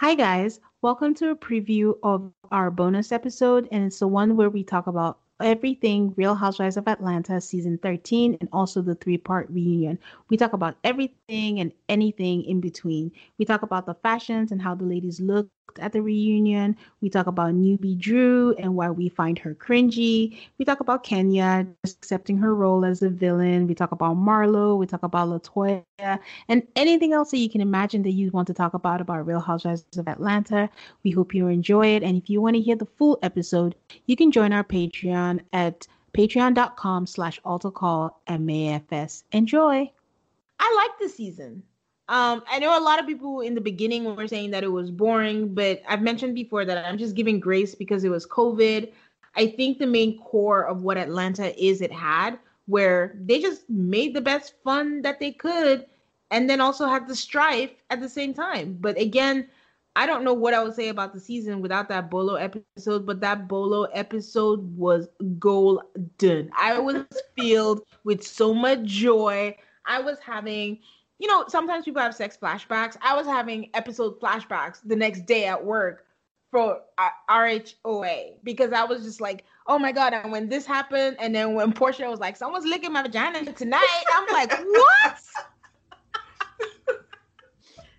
Hi, guys. Welcome to a preview of our bonus episode, and it's the one where we talk about everything Real Housewives of Atlanta season 13 and also the three part reunion. We talk about everything and anything in between. We talk about the fashions and how the ladies looked at the reunion. We talk about newbie Drew and why we find her cringy. We talk about Kenya accepting her role as a villain. We talk about Marlo. We talk about Latoya and anything else that you can imagine that you want to talk about about Real Housewives of Atlanta. We hope you enjoy it. And if you want to hear the full episode, you can join our Patreon at patreon.com slash altacall. Enjoy. I like the season. Um, I know a lot of people in the beginning were saying that it was boring, but I've mentioned before that I'm just giving grace because it was COVID. I think the main core of what Atlanta is it had, where they just made the best fun that they could, and then also had the strife at the same time. But again, I don't know what I would say about the season without that Bolo episode, but that Bolo episode was golden. I was filled with so much joy. I was having you know, sometimes people have sex flashbacks. I was having episode flashbacks the next day at work for uh, RHOA because I was just like, oh my God. And when this happened, and then when Porsha was like, someone's licking my vagina tonight, I'm like, what?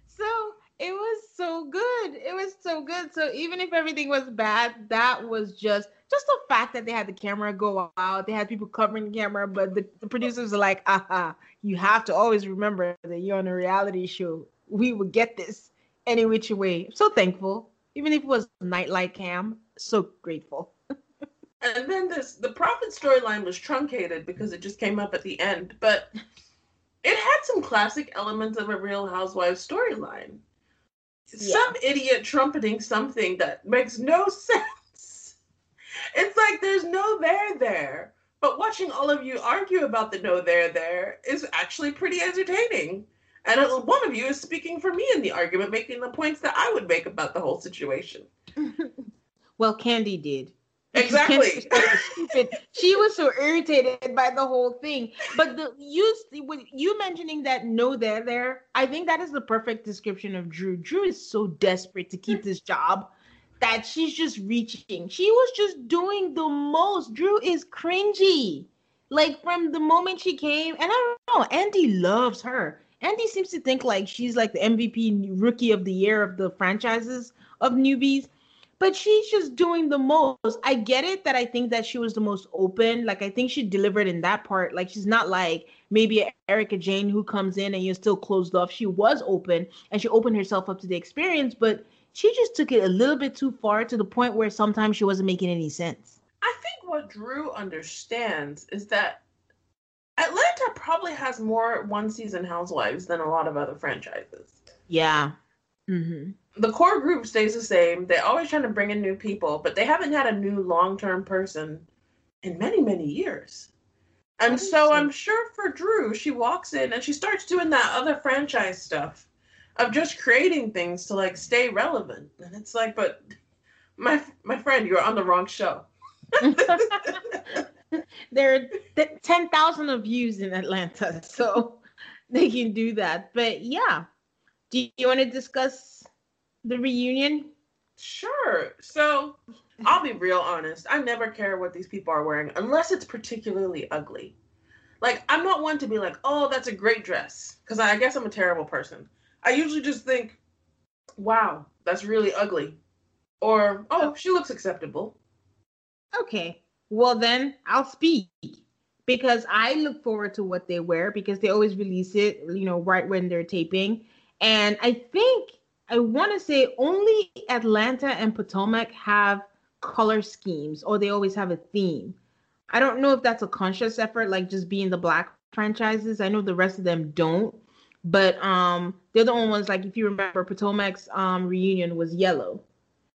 so it was so good. It was so good. So even if everything was bad, that was just just the fact that they had the camera go out, they had people covering the camera, but the, the producers are like, aha, you have to always remember that you're on a reality show. We will get this any which way. So thankful. Even if it was nightlight cam, so grateful. and then this the prophet storyline was truncated because it just came up at the end, but it had some classic elements of a real housewives storyline. Yeah. Some idiot trumpeting something that makes no sense. It's like there's no there there. But watching all of you argue about the no there there is actually pretty entertaining. And one of you is speaking for me in the argument, making the points that I would make about the whole situation. well, Kandi did. Exactly. stupid. she was so irritated by the whole thing. But the you with you mentioning that no there there, I think that is the perfect description of Drew. Drew is so desperate to keep this job that she's just reaching. She was just doing the most. Drew is cringy. Like from the moment she came, and I don't know, Andy loves her. Andy seems to think like she's like the MVP rookie of the year of the franchises of newbies, but she's just doing the most. I get it that I think that she was the most open. Like I think she delivered in that part. Like she's not like maybe Erika Jayne who comes in and you're still closed off. She was open and she opened herself up to the experience, but she just took it a little bit too far to the point where sometimes she wasn't making any sense. I think what Drew understands is that Atlanta probably has more one season housewives than a lot of other franchises. Yeah. Mm-hmm. The core group stays the same. They're always trying to bring in new people, but they haven't had a new long term person in many, many years. And so I'm sure for Drew, she walks in and she starts doing that other franchise stuff of just creating things to like stay relevant. And it's like, but my my friend, you're on the wrong show. there are th- 10,000 of views in Atlanta, so they can do that. But yeah, do you want to discuss the reunion? Sure. So I'll be real honest. I never care what these people are wearing unless it's particularly ugly. Like, I'm not one to be like, oh, that's a great dress. Because I guess I'm a terrible person. I usually just think wow, that's really ugly. Or, oh, she looks acceptable. Okay. Well, then I'll speak because I look forward to what they wear because they always release it, you know, right when they're taping. And I think I want to say only Atlanta and Potomac have color schemes or they always have a theme. I don't know if that's a conscious effort, like just being the black franchises. I know the rest of them don't, but um, they're the only ones. Like if you remember, Potomac's um reunion was yellow,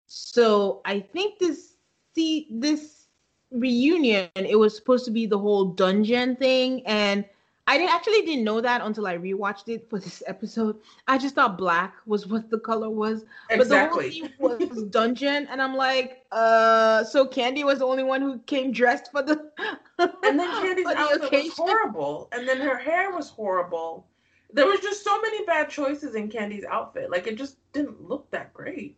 so I think this see this reunion it was supposed to be the whole dungeon thing, and I didn't actually didn't know that until I rewatched it for this episode. I just thought black was what the color was, exactly. but the whole theme was dungeon, and I'm like, uh, so Kandi was the only one who came dressed for the. and then Kandi's the outfit occasion. was horrible, and then her hair was horrible. There was just so many bad choices in Kandi's outfit. Like it just didn't look that great.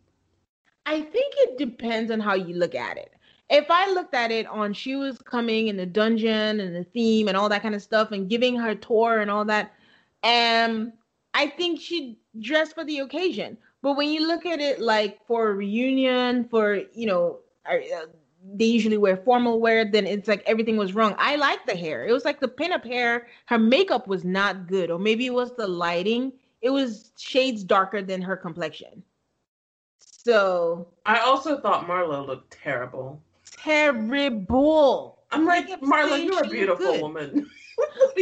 I think it depends on how you look at it. If I looked at it on she was coming in the dungeon and the theme and all that kind of stuff and giving her tour and all that, um, I think she dressed for the occasion. But when you look at it like for a reunion, for you know, uh, they usually wear formal wear, then it's like everything was wrong. I like the hair. It was like the pinup hair. Her makeup was not good, or maybe it was the lighting. It was shades darker than her complexion. So I also thought Marlo looked terrible. Terrible. I'm like, Marlo, you're a beautiful good. woman.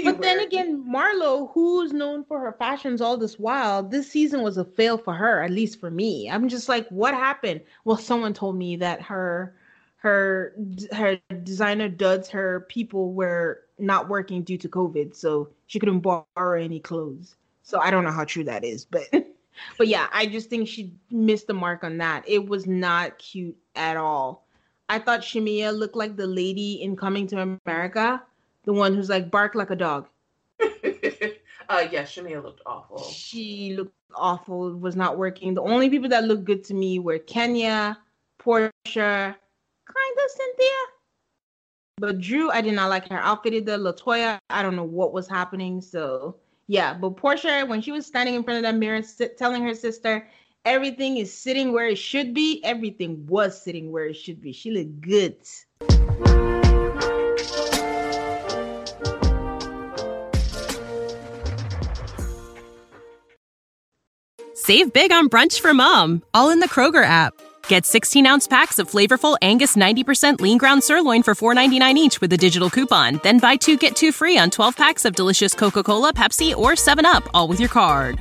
But then again, Marlo, who's known for her fashions all this while, this season was a fail for her, at least for me. I'm just like, what happened? Well, someone told me that her her her designer duds her people were not working due to COVID, so she couldn't borrow any clothes. So I don't know how true that is, but but yeah, I just think she missed the mark on that. It was not cute at all. I thought Shamea looked like the lady in Coming to America, the one who's like bark like a dog. uh, yeah, Shamea looked awful. She looked awful, was not working. The only people that looked good to me were Kenya, Porsha, kind of Cynthia. But Drew, I did not like her outfit either. Latoya, I don't know what was happening. So yeah, but Porsha, when she was standing in front of that mirror, telling her sister everything is sitting where it should be, everything was sitting where it should be. She looked good. Save big on brunch for mom, all in the Kroger app. Get 16 ounce packs of flavorful Angus 90% lean ground sirloin for $4.99 each with a digital coupon. Then buy two get two free on 12 packs of delicious Coca Cola, Pepsi, or 7UP, all with your card.